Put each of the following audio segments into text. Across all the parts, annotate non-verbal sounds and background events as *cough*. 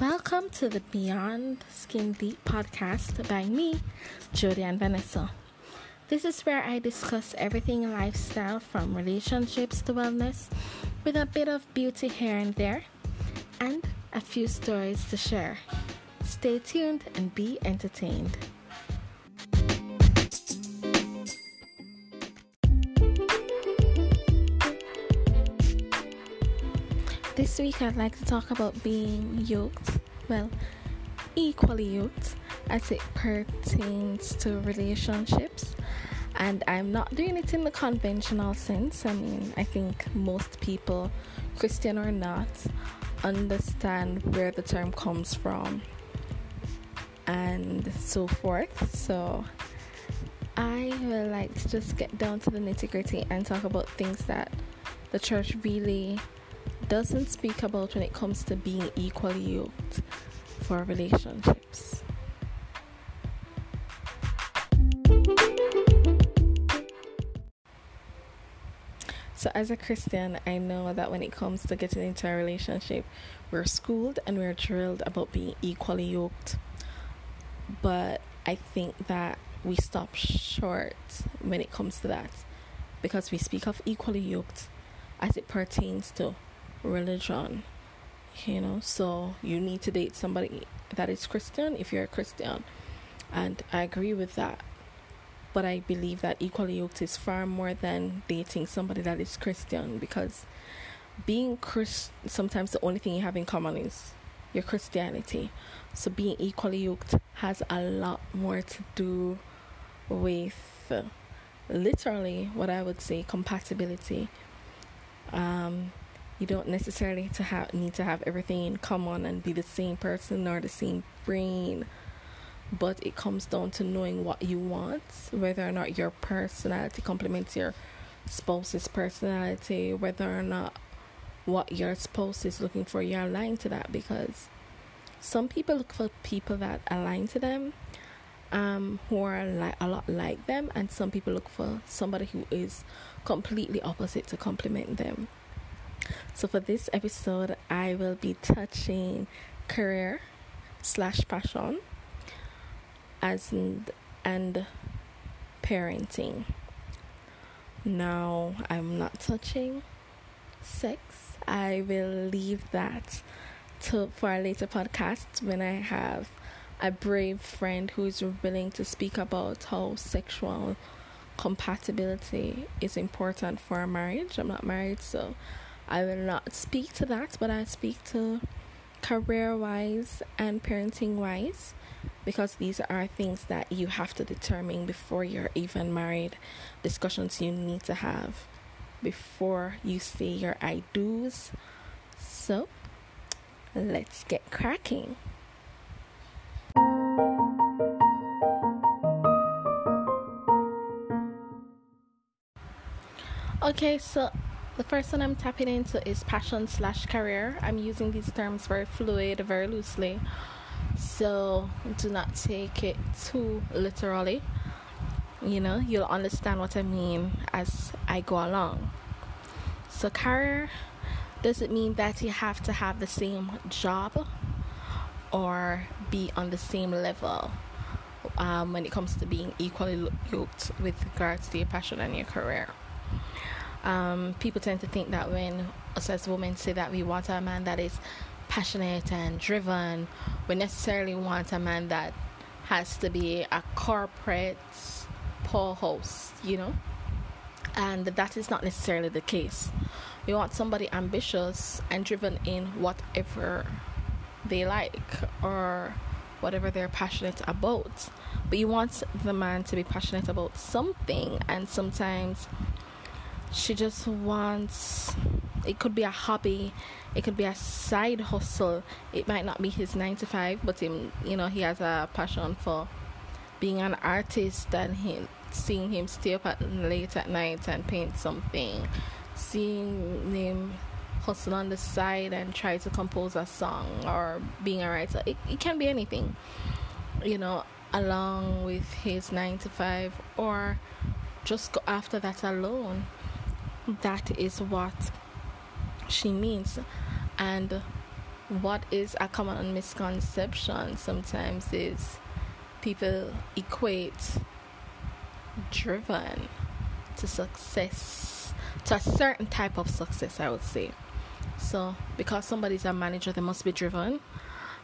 Welcome to the Beyond Skin Deep podcast by me, and Vanessa. This is where I discuss everything in lifestyle from relationships to wellness with a bit of beauty here and there and a few stories to share. Stay tuned and be entertained. This week, I'd like to talk about being yoked, well, equally yoked as it pertains to relationships. And I'm not doing it in the conventional sense. I mean, I think most people, Christian or not, understand where the term comes from and so forth. So, I would like to just get down to the nitty gritty and talk about things that the church really doesn't speak about when it comes to being equally yoked for relationships. So, as a Christian, I know that when it comes to getting into a relationship, we're schooled and we're drilled about being equally yoked. But I think that we stop short when it comes to that because we speak of equally yoked as it pertains to religion you know? So you need to date somebody that is christian if you're a christian. And i agree with that. But i believe that equally yoked is far more than dating somebody that is christian because being christian sometimes the only thing you have in common is your christianity. So being equally yoked has a lot more to do with literally what i would say compatibility. Um, you don't necessarily to have need to have everything in common and be the same person or the same brain but it comes down to knowing what you want whether or not your personality complements your spouse's personality whether or not what your spouse is looking for you're aligned to that because some people look for people that align to them um, who are like a lot like them and some people look for somebody who is completely opposite to complement them so, for this episode, I will be touching career slash passion as and, and parenting. Now, I'm not touching sex. I will leave that to for a later podcast when I have a brave friend who is willing to speak about how sexual compatibility is important for a marriage. I'm not married, so I will not speak to that, but I speak to career wise and parenting wise because these are things that you have to determine before you're even married, discussions you need to have before you say your I do's. So, let's get cracking. Okay, so the first one I'm tapping into is passion slash career. I'm using these terms very fluid, very loosely. So do not take it too literally. You know, you'll understand what I mean as I go along. So, career doesn't mean that you have to have the same job or be on the same level um, when it comes to being equally yoked with regards to your passion and your career. Um, people tend to think that when us as women say that we want a man that is passionate and driven, we necessarily want a man that has to be a corporate poorhouse, you know? And that is not necessarily the case. We want somebody ambitious and driven in whatever they like or whatever they're passionate about. But you want the man to be passionate about something, and sometimes she just wants it could be a hobby it could be a side hustle. It might not be his 9 to 5 but him you know he has a passion for being an artist and him seeing him stay up at late at night and paint something. Seeing him hustle on the side and try to compose a song or being a writer. It, it can be anything you know along with his 9 to 5 or just go after that alone that is what she means. And what is a common misconception sometimes is people equate driven to success to a certain type of success i would say. So because somebody's a manager they must be driven.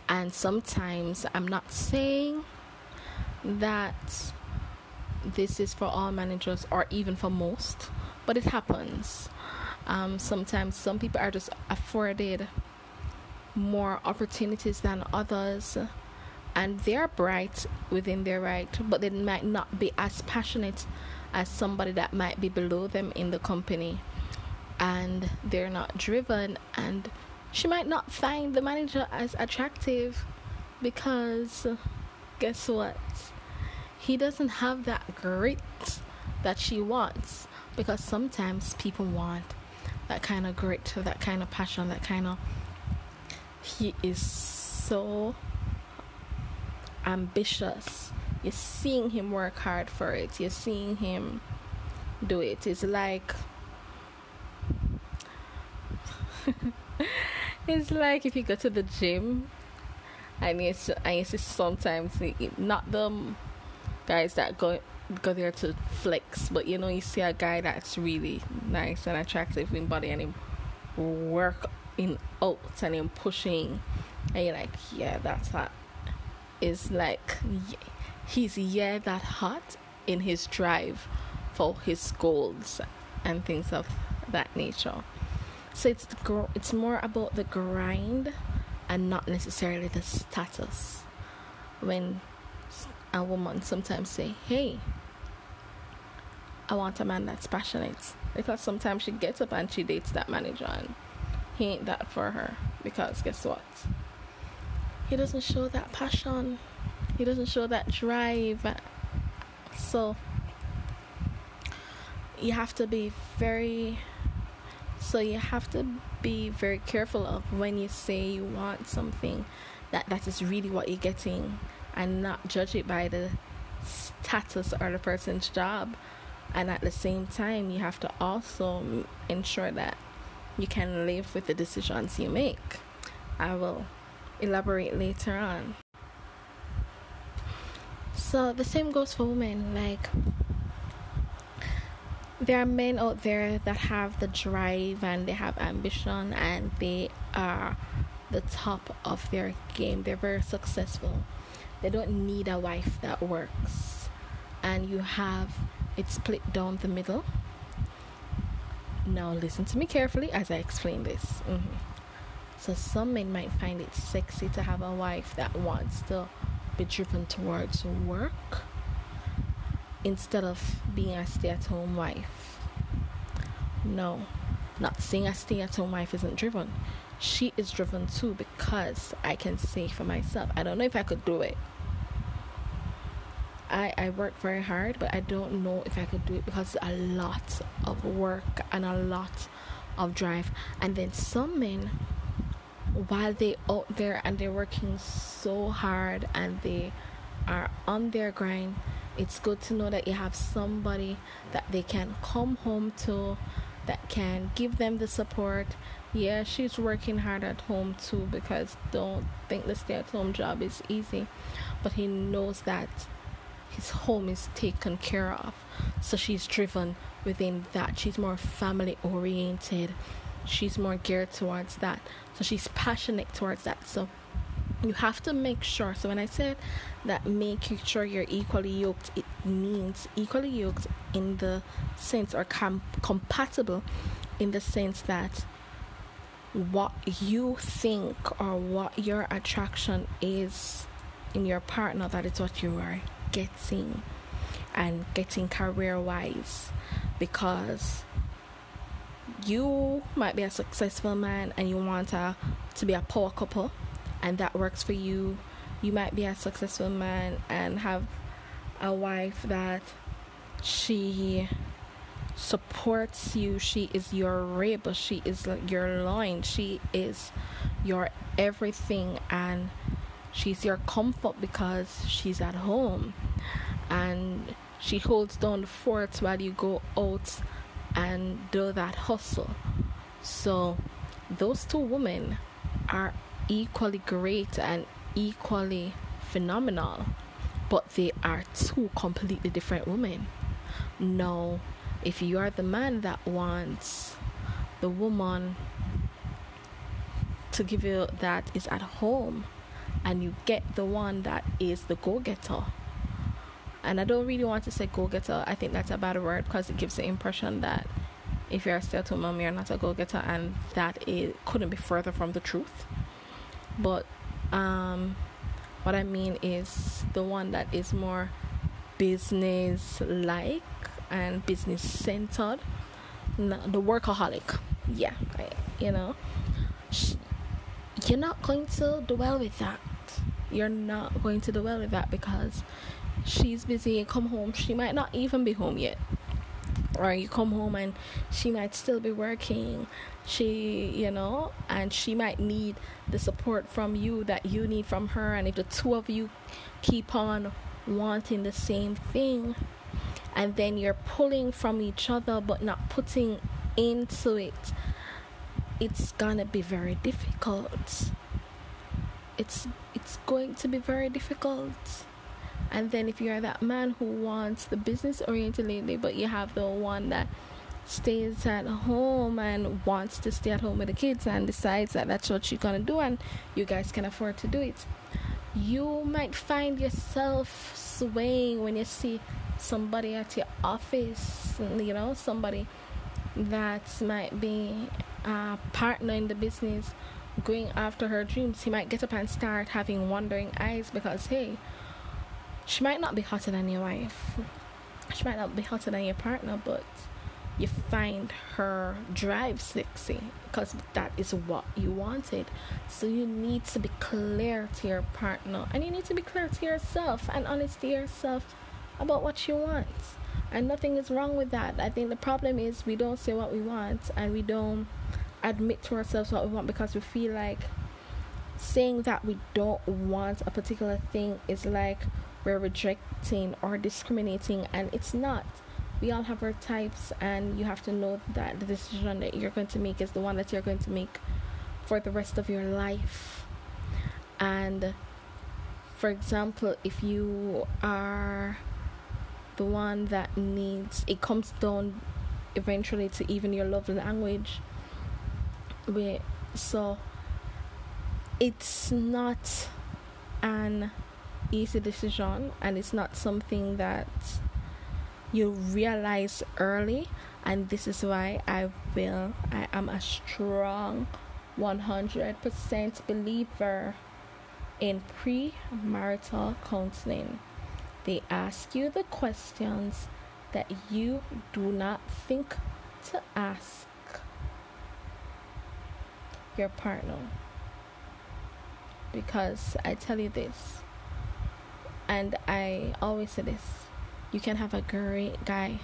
And sometimes i'm not saying that this is for all managers or even for most but it happens. Um, sometimes some people are just afforded more opportunities than others and they're bright within their right but they might not be as passionate as somebody that might be below them in the company. And they're not driven and she might not find the manager as attractive because guess what? He doesn't have that grit that she wants because sometimes people want that kind of grit that kind of passion that kind of he is so ambitious. You're seeing him work hard for it. You're seeing him do it. It's like *laughs* it's like if you go to the gym and you and you see sometimes not the guys that go go there to flex, but you know you see a guy that's really nice and attractive in body and him work in out and him pushing and you're like, yeah, that's hot. Is like he's yeah that hot in his drive for his goals and things of that nature. So it's the gr- it's more about the grind and not necessarily the status. When a woman sometimes say, "Hey, I want a man that's passionate," because sometimes she gets up and she dates that manager and he ain't that for her because guess what? He doesn't show that passion. He doesn't show that drive. So you have to be very so you have to be very careful of when you say you want something that that is really what you're getting and not judge it by the status or the person's job and at the same time you have to also ensure that you can live with the decisions you make. I will elaborate later on. So the same goes for women. Like there are men out there that have the drive and they have ambition and they are the top of their game. They're very successful. They don't need a wife that works. And you have it split down the middle now, listen to me carefully as I explain this. Mm-hmm. So, some men might find it sexy to have a wife that wants to be driven towards work instead of being a stay at home wife. No, not saying a stay at home wife isn't driven. She is driven too because I can say for myself, I don't know if I could do it I, I work very hard, but I don't know if I could do it because a lot of work and a lot of drive. And then some men, while they out there and they're working so hard and they are on their grind, it's good to know that you have somebody that they can come home to that can give them the support. Yeah, she's working hard at home too because don't think the stay at home job is easy. But he knows that his home is taken care of. So she's driven within that. She's more family oriented. She's more geared towards that. So she's passionate towards that. So you have to make sure. So when I said that making sure you're equally yoked, it means equally yoked in the sense or com- compatible in the sense that what you think or what your attraction is in your partner, that is what you are getting and getting career wise because you might be a successful man and you want a, to be a power couple and that works for you. You might be a successful man and have a wife that she supports you. She is your rib. She is your loin. She is your everything and she's your comfort because she's at home and she holds down the fort while you go out and do that hustle. So those two women are equally great and equally phenomenal, but they are two completely different women. No, if you are the man that wants the woman to give you that is at home and you get the one that is the go-getter. And i don't really want to say go-getter i think that's a bad word because it gives the impression that if you're a stay-at-home mom you're not a go-getter and that it couldn't be further from the truth. But um, what i mean is the one that is more business like and business centered the workaholic. Yeah I, you know. You're not going to do well with that you're not going to do well with that because she's busy and come home. She might not even be home yet. Or you come home and she might still be working. She you know and she might need the support from you that you need from her. And if the two of you keep on wanting the same thing and then you're pulling from each other but not putting into it it's gonna be very difficult it's it's going to be very difficult. And then if you're that man who wants the business oriented lady but you have the one that stays at home and wants to stay at home with the kids and decides that that's what she's gonna do and you guys can afford to do it you might find yourself swaying when you see somebody at your office you know somebody that might be a partner in the business going after her dreams, he might get up and start having wandering eyes because, hey, she might not be hotter than your wife, she might not be hotter than your partner, but you find her drive sexy because that is what you wanted. So you need to be clear to your partner and you need to be clear to yourself and honest to yourself about what you want. And nothing is wrong with that. I think the problem is we don't say what we want and we don't admit to ourselves what we want because we feel like saying that we don't want a particular thing is like we're rejecting or discriminating and it's not. We all have our types and you have to know that the decision that you're going to make is the one that you're going to make for the rest of your life. And for example if you are the one that needs it comes down eventually to even your love language Wait, so it's not an easy decision and it's not something that you realize early and this is why I will I am a strong 100% believer in premarital counseling. They ask you the questions that you do not think to ask your partner. Because I tell you this, and I always say this you can have a great guy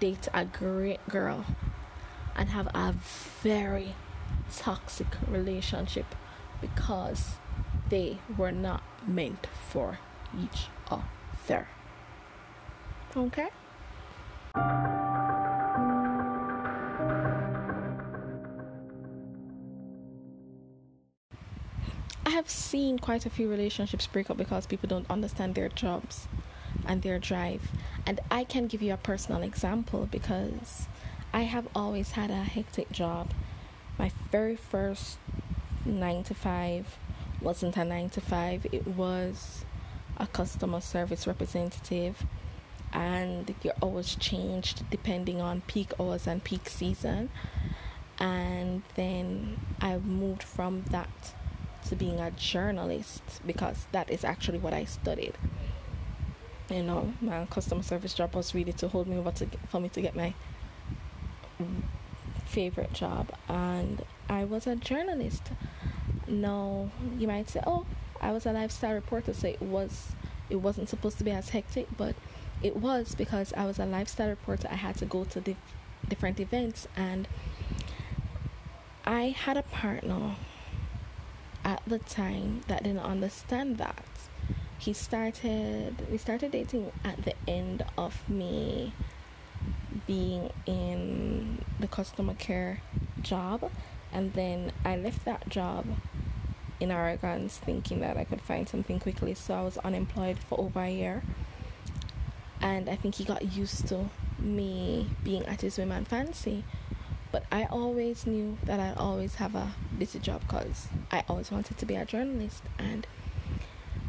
date a great girl and have a very toxic relationship because they were not meant for each other. Okay? Have seen quite a few relationships break up because people don't understand their jobs and their drive. And I can give you a personal example because I have always had a hectic job. My very first 9 to 5 wasn't a 9 to 5, it was a customer service representative. And you're always changed depending on peak hours and peak season. And then I moved from that to being a journalist because that is actually what I studied. You know, my customer service job was really to hold me over to for me to get my favorite job, and I was a journalist. Now you might say, "Oh, I was a lifestyle reporter," so it was it wasn't supposed to be as hectic, but it was because I was a lifestyle reporter. I had to go to the different events, and I had a partner at the time that didn't understand that. He started we started dating at the end of me being in the customer care job And then I left that job in arrogance, thinking that I could find something quickly. So I was unemployed for over a year. And I think he got used to me being at his women fancy. But I always knew that I'd always have a busy job because I always wanted to be a journalist. And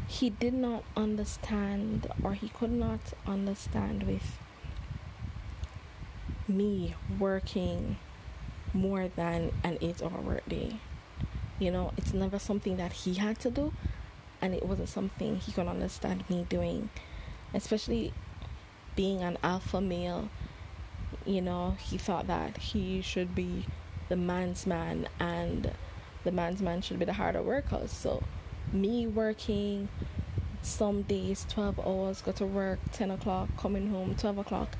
he did not understand, or he could not understand with me working more than an eight hour workday. You know, it's never something that he had to do, and it wasn't something he could understand me doing, especially being an alpha male you know, he thought that he should be the man's man and the man's man should be the harder worker. So, me working some days 12 hours, go to work 10 o'clock, coming home 12 o'clock,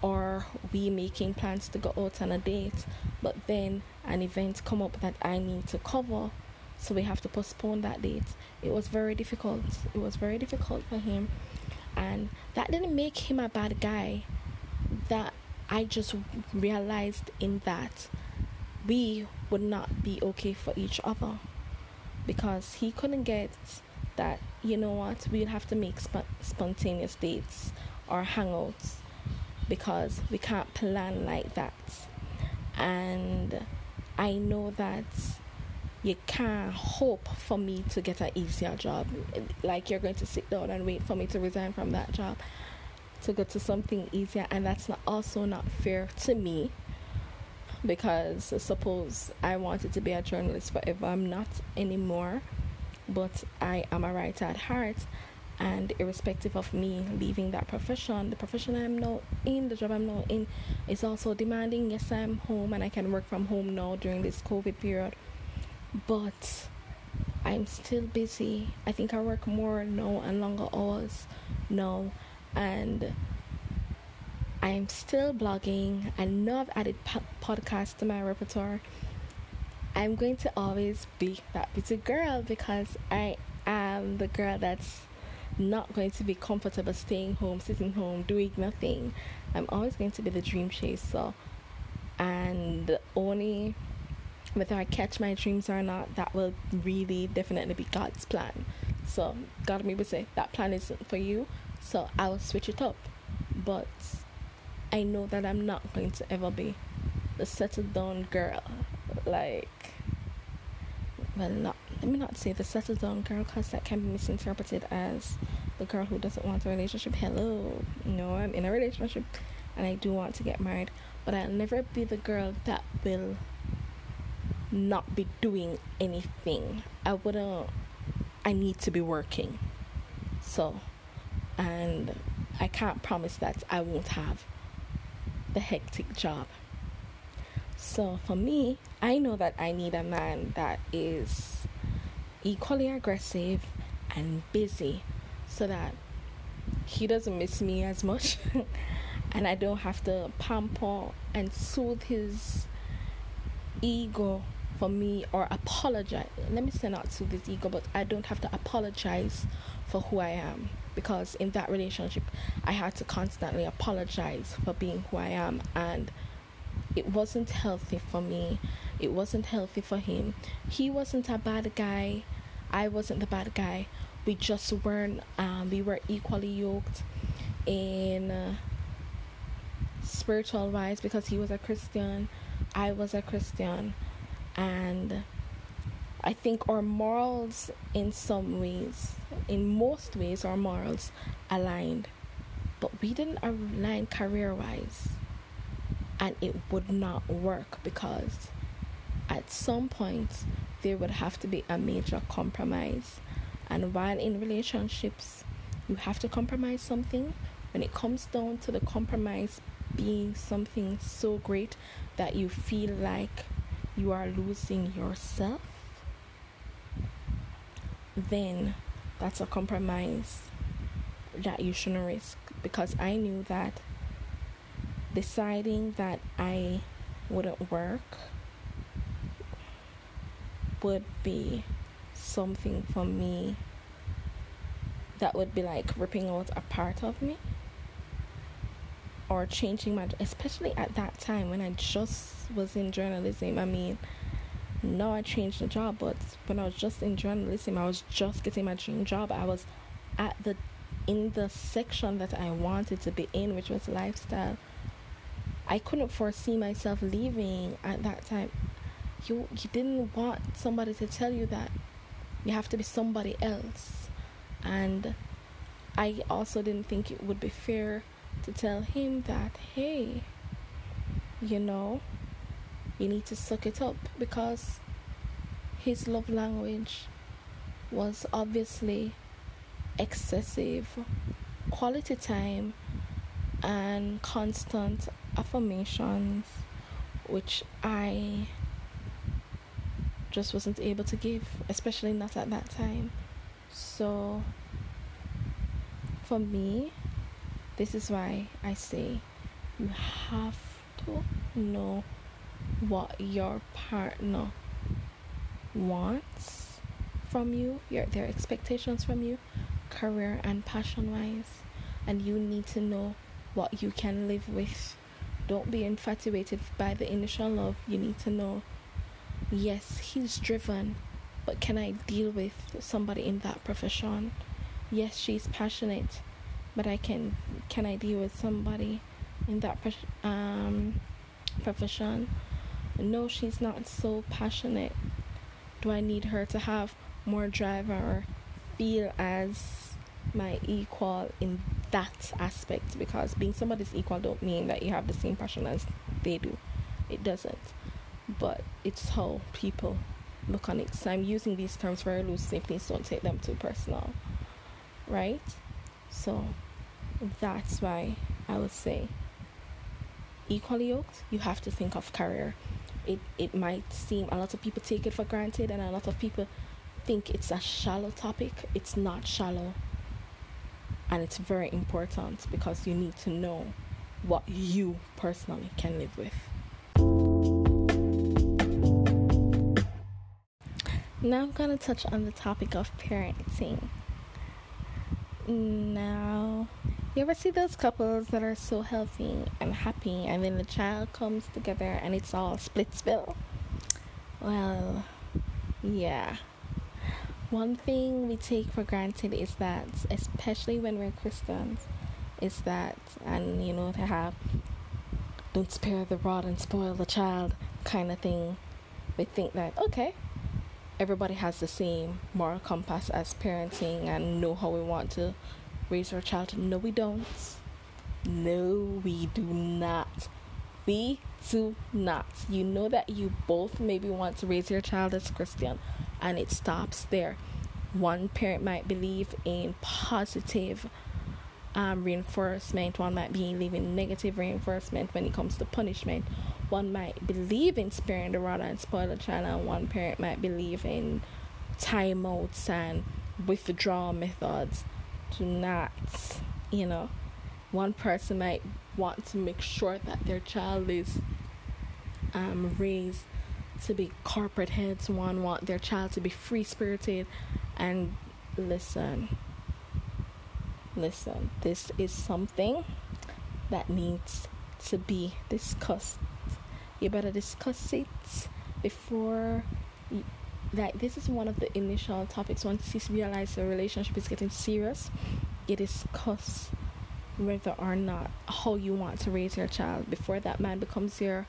or we making plans to go out on a date, but then an event come up that I need to cover, so we have to postpone that date. It was very difficult. It was very difficult for him, and that didn't make him a bad guy. That I just realized in that we would not be okay for each other. Because he couldn't get that you know what we'd have to make sp- spontaneous dates or hangouts because we can't plan like that. And i know that you can't hope for me to get an easier job. Like you're going to sit down and wait for me to resign from that job to go to something easier and that's not also not fair to me because suppose I wanted to be a journalist forever I'm not anymore but I am a writer at heart and irrespective of me leaving that profession the profession I'm now in the job I'm now in is also demanding yes I'm home and I can work from home now during this covid period. But I'm still busy. I think I work more now and longer hours now and I'm still blogging. I know I've added po- podcasts to my repertoire. I'm going to always be that busy girl because I am the girl that's not going to be comfortable staying home, sitting home, doing nothing. I'm always going to be the dream chaser. And only whether I catch my dreams or not, that will really definitely be God's plan. So God maybe say that plan isn't for you, so I will switch it up. But I know that I'm not going to ever be the settled down girl. Like, well, not let me not say the settled down girl because that can be misinterpreted as the girl who doesn't want a relationship. Hello, no, I'm in a relationship and I do want to get married, but I'll never be the girl that will not be doing anything. I wouldn't, I need to be working. So, and I can't promise that I won't have the hectic job. So for me, I know that I need a man that is equally aggressive and busy so that he doesn't miss me as much *laughs* and I don't have to pamper and soothe his ego for me or apologize. Let me say not to this ego, but I don't have to apologize for who I am because in that relationship I had to constantly apologize for being who I am and it wasn't healthy for me. It wasn't healthy for him. He wasn't a bad guy. I wasn't the bad guy. We just weren't um, we were equally yoked in uh, spiritual wise because he was a Christian, I was a Christian and I think our morals, in some ways, in most ways, our morals aligned, but we didn't align career wise, and it would not work because at some point there would have to be a major compromise. And while in relationships, you have to compromise something, when it comes down to the compromise being something so great that you feel like you are losing yourself then that's a compromise that you shouldn't risk. Because I knew that deciding that I wouldn't work would be something for me that would be like ripping out a part of me or changing my especially at that time when I just was in journalism I mean now I changed the job, but when I was just in journalism, I was just getting my dream job. I was at the in the section that I wanted to be in, which was lifestyle. I couldn't foresee myself leaving at that time. You you didn't want somebody to tell you that you have to be somebody else. And I also didn't think it would be fair to tell him that, hey, you know, you need to suck it up because his love language was obviously excessive quality time and constant affirmations, which I just wasn't able to give, especially not at that time. So, for me, this is why I say you have to know what your partner wants from you, your their expectations from you, career and passion wise, and you need to know what you can live with. Don't be infatuated by the initial love. You need to know yes, he's driven, but can I deal with somebody in that profession? Yes, she's passionate, but I can can I deal with somebody in that um profession? no, she's not so passionate. Do I need her to have more drive or feel as my equal in that aspect? Because being somebody's equal don't mean that you have the same passion as they do. It doesn't. But it's how people look on it. So I'm using these terms very loosely. Please don't take them too personal. Right? So that's why I would say equally yoked, you have to think of career it, it might seem a lot of people take it for granted and a lot of people think it's a shallow topic. It's not shallow. And it's very important because you need to know what you personally can live with. Now I'm to touch on the topic of parenting. Now, you ever see those couples that are so healthy and happy, and then the child comes together and it's all split spill? Well, yeah. One thing we take for granted is that, especially when we're Christians, is that, and you know, to have don't spare the rod and spoil the child kind of thing. We think that, okay, everybody has the same moral compass as parenting and know how we want to raise our child. No, we don't. No, we do not. We do not. You know that you both maybe want to raise your child as Christian, and it stops there. One parent might believe in positive um, reinforcement, one might believe in negative reinforcement when it comes to punishment. One might believe in sparing the rod and spoil the child, and one parent might believe in timeouts and withdrawal methods do not, you know, one person might want to make sure that their child is um, raised to be corporate heads. One want their child to be free spirited, and listen, listen. This is something that needs to be discussed. You better discuss it before like this is one of the initial topics. Once you realize the relationship is getting serious you discuss whether or not how you want to raise your child before that man becomes your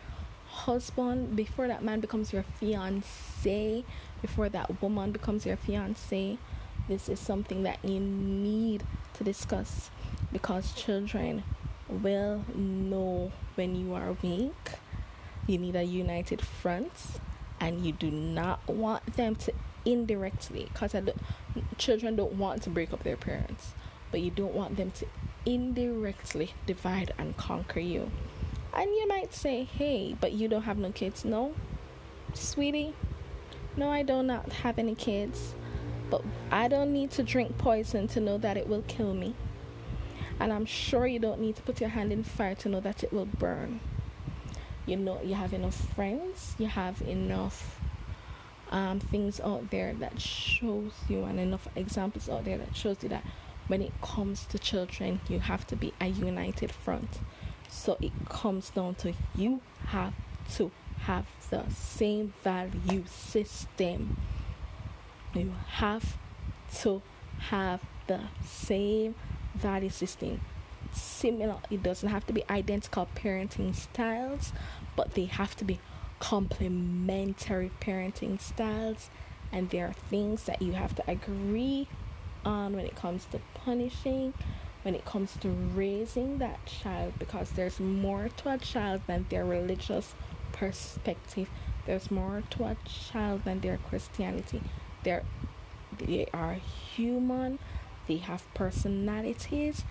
husband before that man becomes your fiance before that woman becomes your fiance. This is something that you need to discuss because children will know when you are weak you need a united front and you do not want them to indirectly because children don't want to break up their parents but you don't want them to indirectly divide and conquer you. And you might say hey but you don't have no kids. No sweetie. No i do not have any kids but i don't need to drink poison to know that it will kill me. And i'm sure you don't need to put your hand in fire to know that it will burn you know you have enough friends you have enough um, things out there that shows you and enough examples out there that shows you that when it comes to children you have to be a united front so it comes down to you have to have the same value system. You have to have the same value system. Similar, it doesn't have to be identical parenting styles, but they have to be complementary parenting styles. And there are things that you have to agree on when it comes to punishing, when it comes to raising that child, because there's more to a child than their religious perspective. There's more to a child than their Christianity. They're, they are human, they have personalities,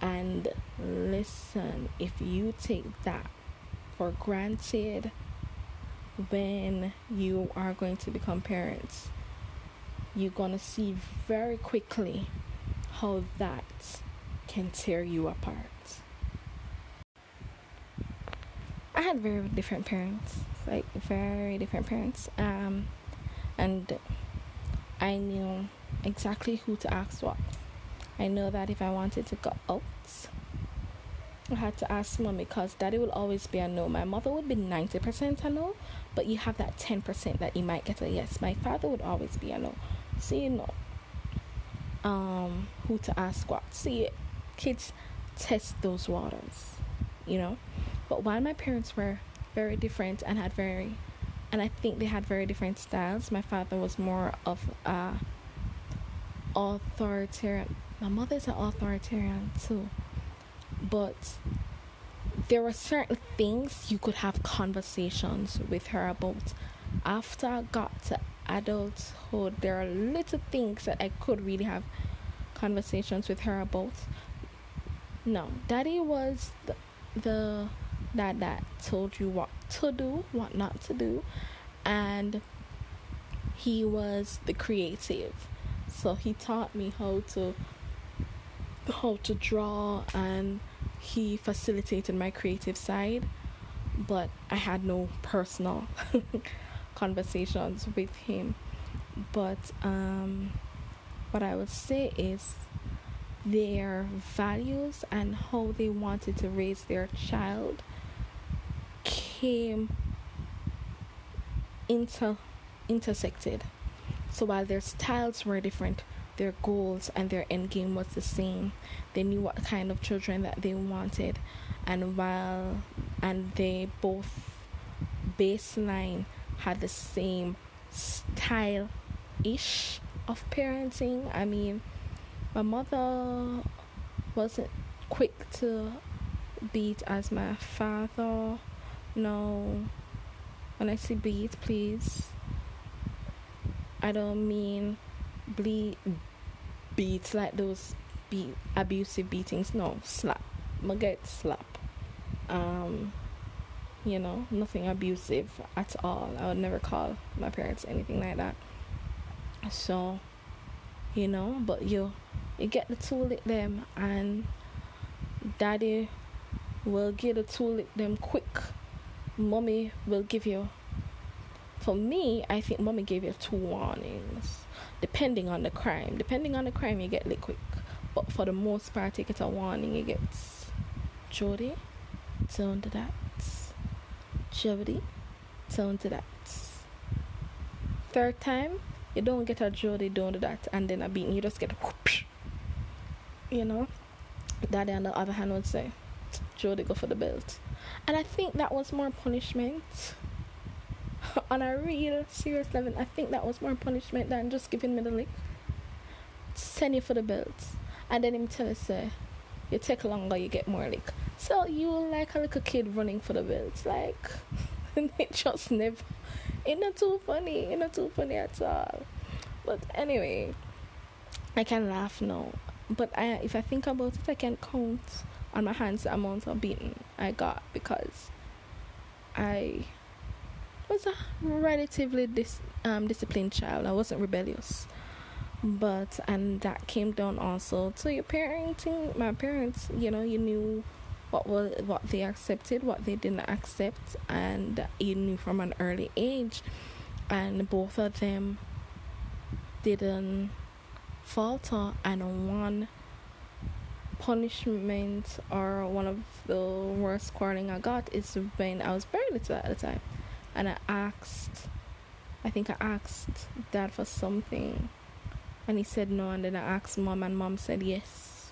and listen, if you take that for granted when you are going to become parents, you're going to see very quickly how that can tear you apart. I had very different parents, like very different parents. Um, and I knew exactly who to ask what. I know that if I wanted to go out, I had to ask mommy because daddy will always be a no. My mother would be 90% a no, but you have that 10% that you might get a yes. My father would always be a no. So you know um, who to ask what. See, kids test those waters, you know. But while my parents were very different and had very, and I think they had very different styles. My father was more of a authoritarian. My mother's an authoritarian too but there were certain things you could have conversations with her about. After I got to adulthood, there are little things that I could really have conversations with her about. No, daddy was the, the dad that told you what to do, what not to do, and he was the creative. So he taught me how to how to draw and he facilitated my creative side but I had no personal *laughs* conversations with him. But um, what I would say is their values and how they wanted to raise their child came inter intersected. So while their styles were different their goals and their end game was the same. They knew what kind of children that they wanted, and while and they both baseline had the same style ish of parenting. I mean, my mother wasn't quick to beat as my father. No, when I say beat, please, I don't mean bleed beats like those beat abusive beatings. No, slap. I get slap. Um, you know, nothing abusive at all. I would never call my parents anything like that. So, you know, but you you get the tool at them and daddy will get the tool at them quick. Mommy will give you for me, I think mommy gave you two warnings depending on the crime. Depending on the crime, you get lit quick. But for the most part, you get a warning. You get Jody, don't do that. Jody, don't do that. Third time, you don't get a Jody, don't do that, and then a beating. You just get whoosh. You know? Daddy, on the other hand, would say, Jody, go for the belt. And I think that was more punishment *laughs* on a real serious level, I think that was more punishment than just giving me the lick. Send you for the belt. And then him tell us, you take longer, you get more lick. So you like a little kid running for the belt. Like, *laughs* it just never, it's not too funny. It's not too funny at all. But anyway, I can laugh now. But I, if I think about it, I can count on my hands the amount of beating I got because I was a relatively dis- um, disciplined child. I wasn't rebellious. But, and that came down also to your parenting. My parents, you know, you knew what was what they accepted, what they didn't accept, and you knew from an early age. And both of them didn't falter, and one punishment or one of the worst quarreling I got is when I was very little at the time and I asked, I think I asked dad for something, and he said no, and then I asked mom, and mom said yes.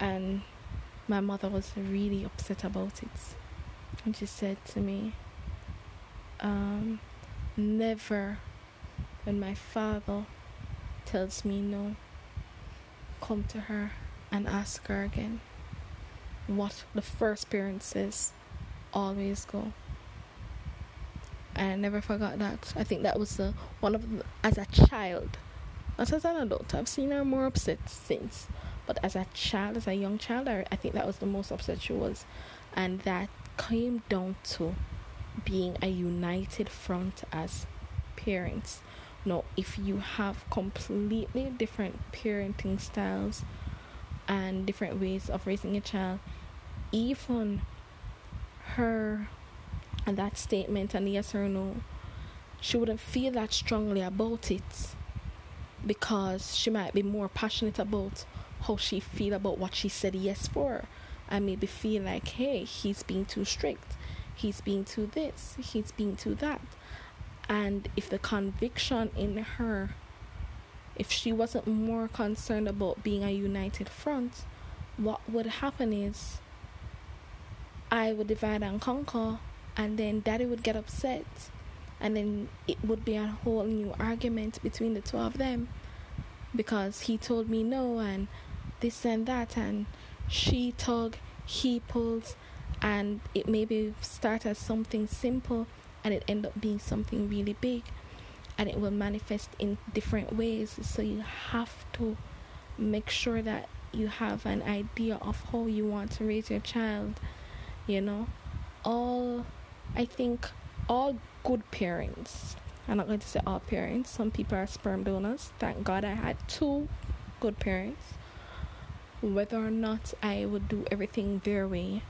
And my mother was really upset about it, and she said to me, um, never when my father tells me no, come to her and ask her again. What the first parent says, always go. I never forgot that. I think that was the one of the, as a child, not as an adult. I've seen her more upset since, but as a child, as a young child, I, I think that was the most upset she was, and that came down to being a united front as parents. Now, if you have completely different parenting styles and different ways of raising a child, even her and that statement and yes or no, she wouldn't feel that strongly about it because she might be more passionate about how she feel about what she said yes for and maybe feel like hey he's being too strict he's being too this, he's being too that. And if the conviction in her, if she wasn't more concerned about being a united front, what would happen is I would divide and conquer, and then daddy would get upset, and then it would be a whole new argument between the two of them because he told me no, and this and that, and she tug, he pulls, and it maybe start as something simple and it end up being something really big and it will manifest in different ways. So you have to make sure that you have an idea of how you want to raise your child you know? All i think all good parents i'm not going to say all parents some people are sperm donors thank god i had two good parents whether or not i would do everything their way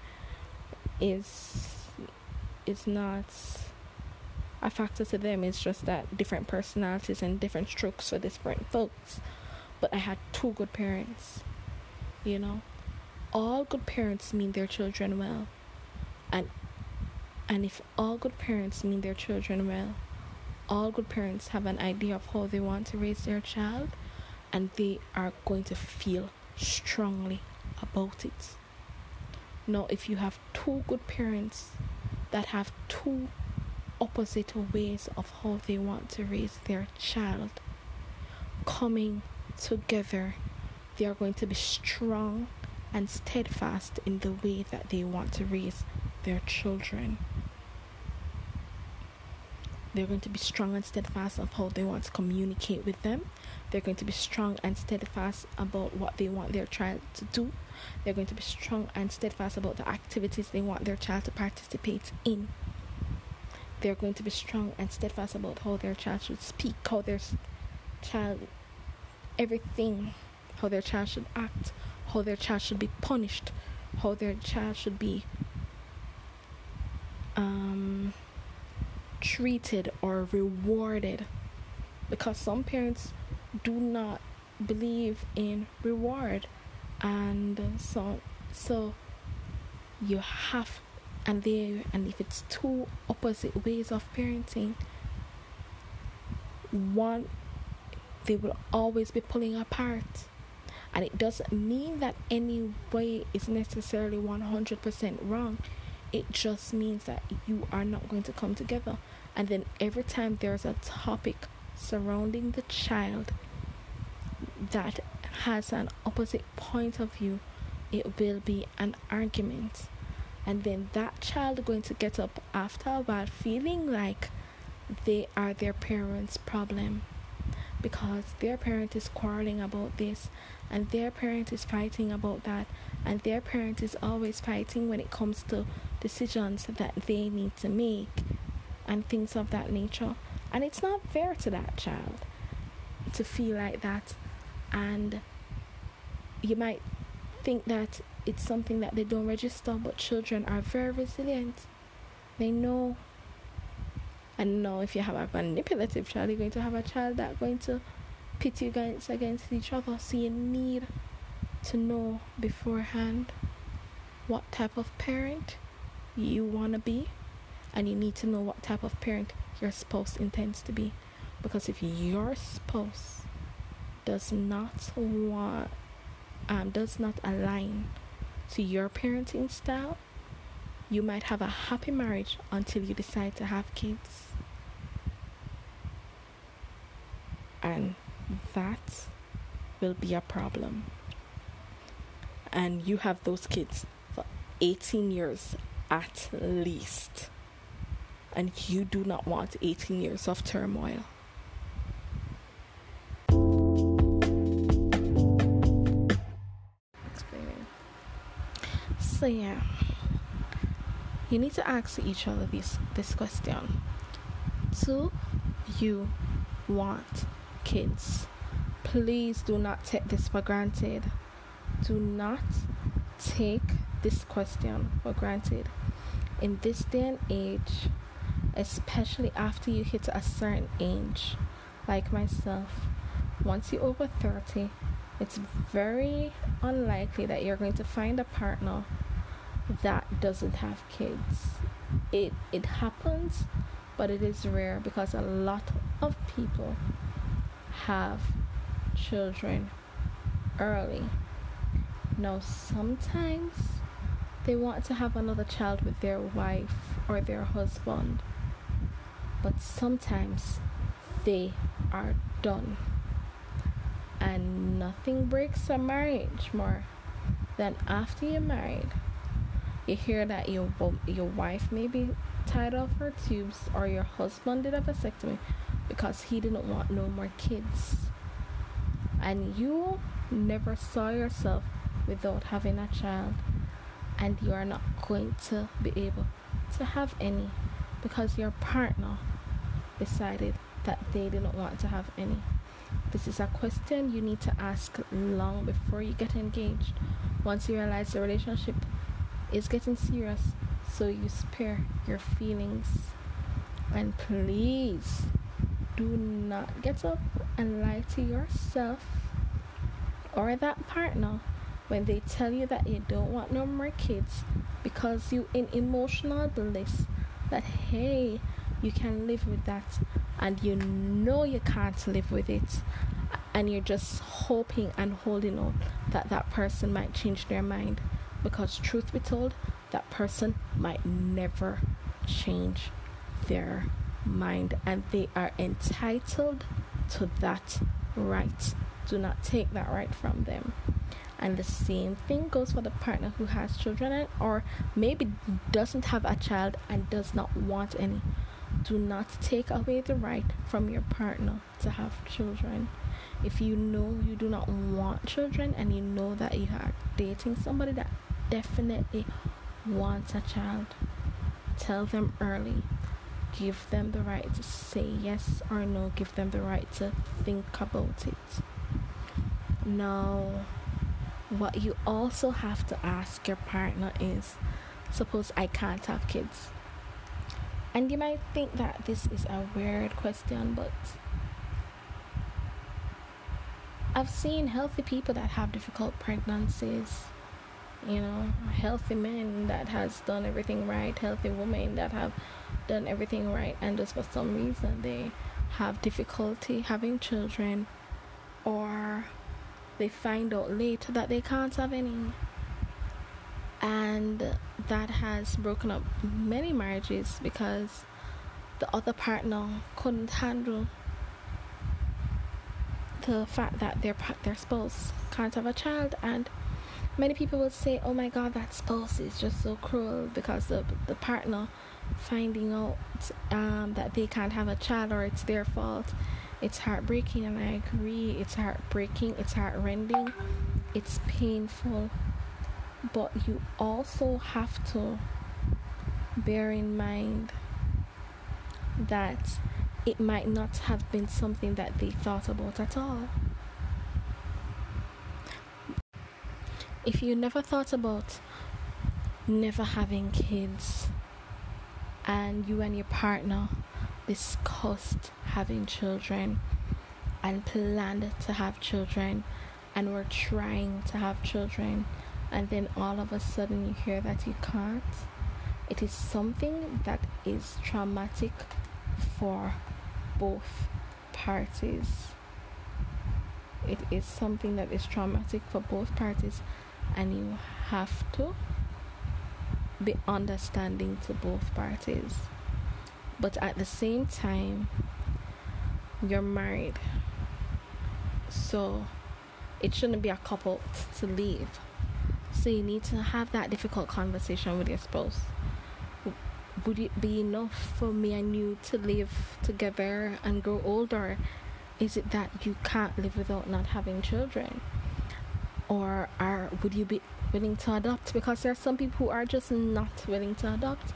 is is not a factor to them. It's just that different personalities and different strokes for different folks. But I had two good parents. You know, all good parents mean their children well, and and if all good parents mean their children well, all good parents have an idea of how they want to raise their child, and they are going to feel strongly about it. Now, if you have two good parents that have two opposite ways of how they want to raise their child coming together, they are going to be strong and steadfast in the way that they want to raise their children. They're going to be strong and steadfast of how they want to communicate with them. They're going to be strong and steadfast about what they want their child to do. They're going to be strong and steadfast about the activities they want their child to participate in. They're going to be strong and steadfast about how their child should speak, how their child, everything, how their child should act, how their child should be punished, how their child should be um, treated or rewarded. Because some parents do not believe in reward. And so so you have and there and if it's two opposite ways of parenting one they will always be pulling apart. And it doesn't mean that any way is necessarily 100% wrong it just means that you are not going to come together and then every time there's a topic surrounding the child that has an opposite point of view, it will be an argument. And then that child going to get up after a while feeling like they are their parents' problem because their parent is quarreling about this and their parent is fighting about that and their parent is always fighting when it comes to decisions that they need to make and things of that nature and it's not fair to that child to feel like that and you might think that it's something that they don't register, but children are very resilient. They know. And know if you have a manipulative child, you're going to have a child that's going to pit you guys against each other. So you need to know beforehand what type of parent you want to be And you need to know what type of parent your spouse intends to be. Because if your spouse does not want, um, does not align to your parenting style, you might have a happy marriage until you decide to have kids. And that will be a problem. And you have those kids for 18 years at least. And you do not want 18 years of turmoil. So, yeah, you need to ask each other this, this question Do you want kids? Please do not take this for granted. Do not take this question for granted. In this day and age, especially after you hit a certain age, like myself, once you're over 30, it's very unlikely that you're going to find a partner that doesn't have kids. It it happens, but it is rare because a lot of people have children early. Now sometimes they want to have another child with their wife or their husband. But sometimes they are done. And nothing breaks a marriage more than after you're married you hear that your your wife may be tied off her tubes or your husband did a vasectomy because he didn't want no more kids and you never saw yourself without having a child and you are not going to be able to have any because your partner decided that they didn't want to have any. This is a question you need to ask long before you get engaged. Once you realize the relationship is getting serious so you spare your feelings. And please do not get up and lie to yourself or that partner when they tell you that you don't want no more kids because you in emotional bliss that hey you can live with that and you know you can't live with it. And you're just hoping and holding on that that person might change their mind because truth be told that person might never change their mind and they are entitled to that right. Do not take that right from them and the same thing goes for the partner who has children or maybe doesn't have a child and does not want any do not take away the right from your partner to have children if you know you do not want children and you know that you are dating somebody that definitely wants a child, tell them early. Give them the right to say yes or no. Give them the right to think about it. Now, what you also have to ask your partner is suppose I can't have kids. And you might think that this is a weird question, but I've seen healthy people that have difficult pregnancies you know healthy men that has done everything right healthy women that have done everything right and just for some reason they have difficulty having children or they find out later that they can't have any and that has broken up many marriages because the other partner couldn't handle the fact that their their spouse can't have a child and many people will say, "Oh my God, that spouse is just so cruel because the the partner finding out um, that they can't have a child or it's their fault." It's heartbreaking, and I agree. It's heartbreaking. It's heartrending. It's painful, but you also have to bear in mind that it might not have been something that they thought about at all. if you never thought about never having kids and you and your partner discussed having children and planned to have children and were trying to have children and then all of a sudden you hear that you can't it is something that is traumatic for both parties. It is something that is traumatic for both parties, and you have to be understanding to both parties. But at the same time, you're married. So it shouldn't be a couple to leave. So you need to have that difficult conversation with your spouse. Would it be enough for me and you to live together and grow older? Is it that you can't live without not having children? Or are would you be willing to adopt? Because there are some people who are just not willing to adopt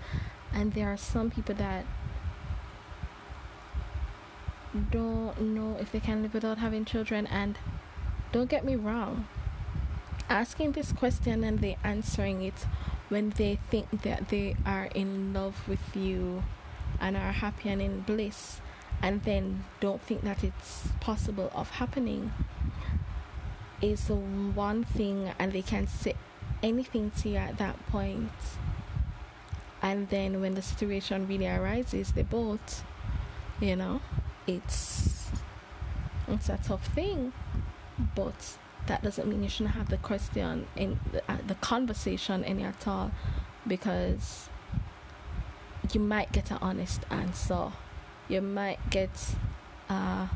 and there are some people that don't know if they can live without having children and don't get me wrong asking this question and they answering it when they think that they are in love with you and are happy and in bliss and then don't think that it's possible of happening is one thing and they can say anything to you at that point. And then when the situation really arises they both you know it's it's a tough thing but that doesn't mean you shouldn't have the question in the, uh, the conversation any at all because you might get an honest answer. You might get a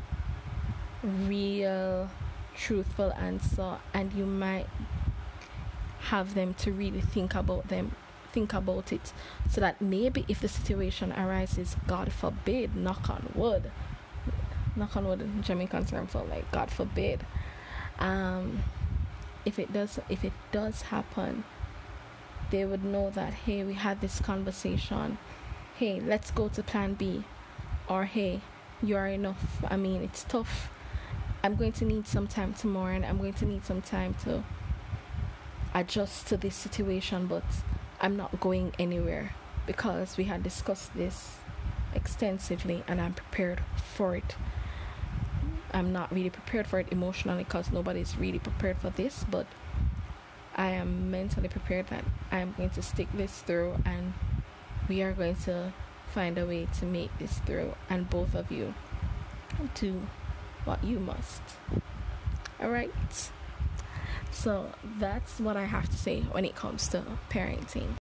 real truthful answer and you might have them to really think about them think about it. So that maybe if the situation arises god forbid knock on wood knock on wood in Jamaican term for like God forbid. Um, if it does if it does happen, they would know that hey we had this conversation. Hey, let's go to plan B. Or hey, you are enough. I mean it's tough. I'm going to need some time tomorrow and I'm going to need some time to adjust to this situation but I'm not going anywhere because we had discussed this extensively and I'm prepared for it. I'm not really prepared for it emotionally because nobody's really prepared for this, but I am mentally prepared that I am going to stick this through and we are going to find a way to make this through and both of you do what you must. Alright? So that's what I have to say when it comes to parenting.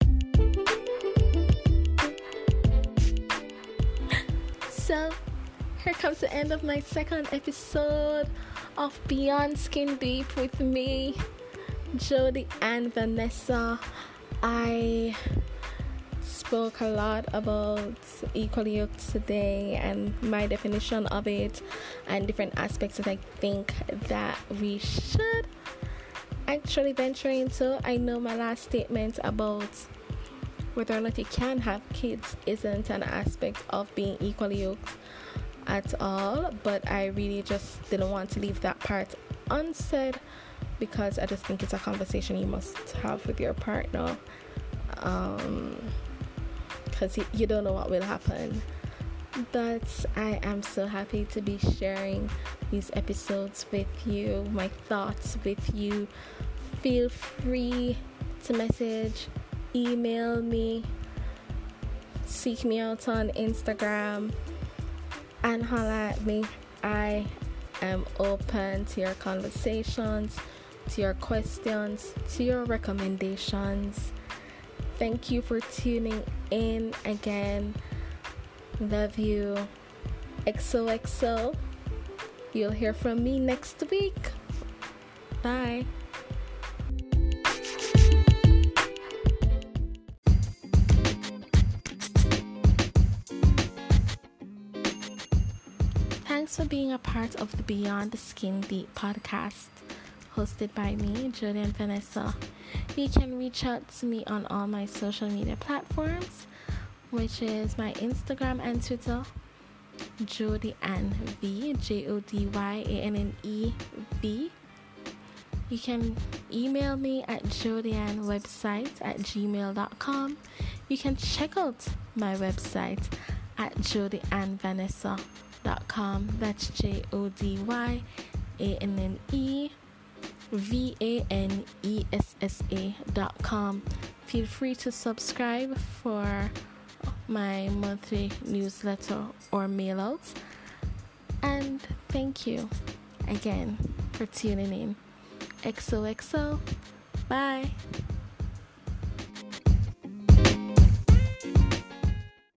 Comes to the end of my second episode of Beyond Skin Deep with me, Jody and Vanessa. I spoke a lot about equally yoked today and my definition of it and different aspects that I think that we should actually venture into. I know my last statement about whether or not you can have kids isn't an aspect of being equally yoked at all, but I really just didn't want to leave that part unsaid because I just think it's a conversation you must have with your partner. Um, because you, you don't know what will happen. But I am so happy to be sharing these episodes with you, my thoughts with you. Feel free to message, email me, seek me out on Instagram and holla at me. I am open to your conversations, to your questions, to your recommendations. Thank you for tuning in again. Love you. XOXO. You'll hear from me next week. Bye. For being a part of the Beyond the Skin Deep podcast, hosted by me, Jodyanne Vanessa. You can reach out to me on all my social media platforms, which is my Instagram and Twitter, Jodyanne V, J O D Y A N N E V. You can email me at website at gmail.com. You can check out my website at jodyannevanessa.com com. That's J O D Y A N N E V A N E S S A dot com. Feel free to subscribe for my monthly newsletter or mail out. And thank you again for tuning in. XOXO. Bye.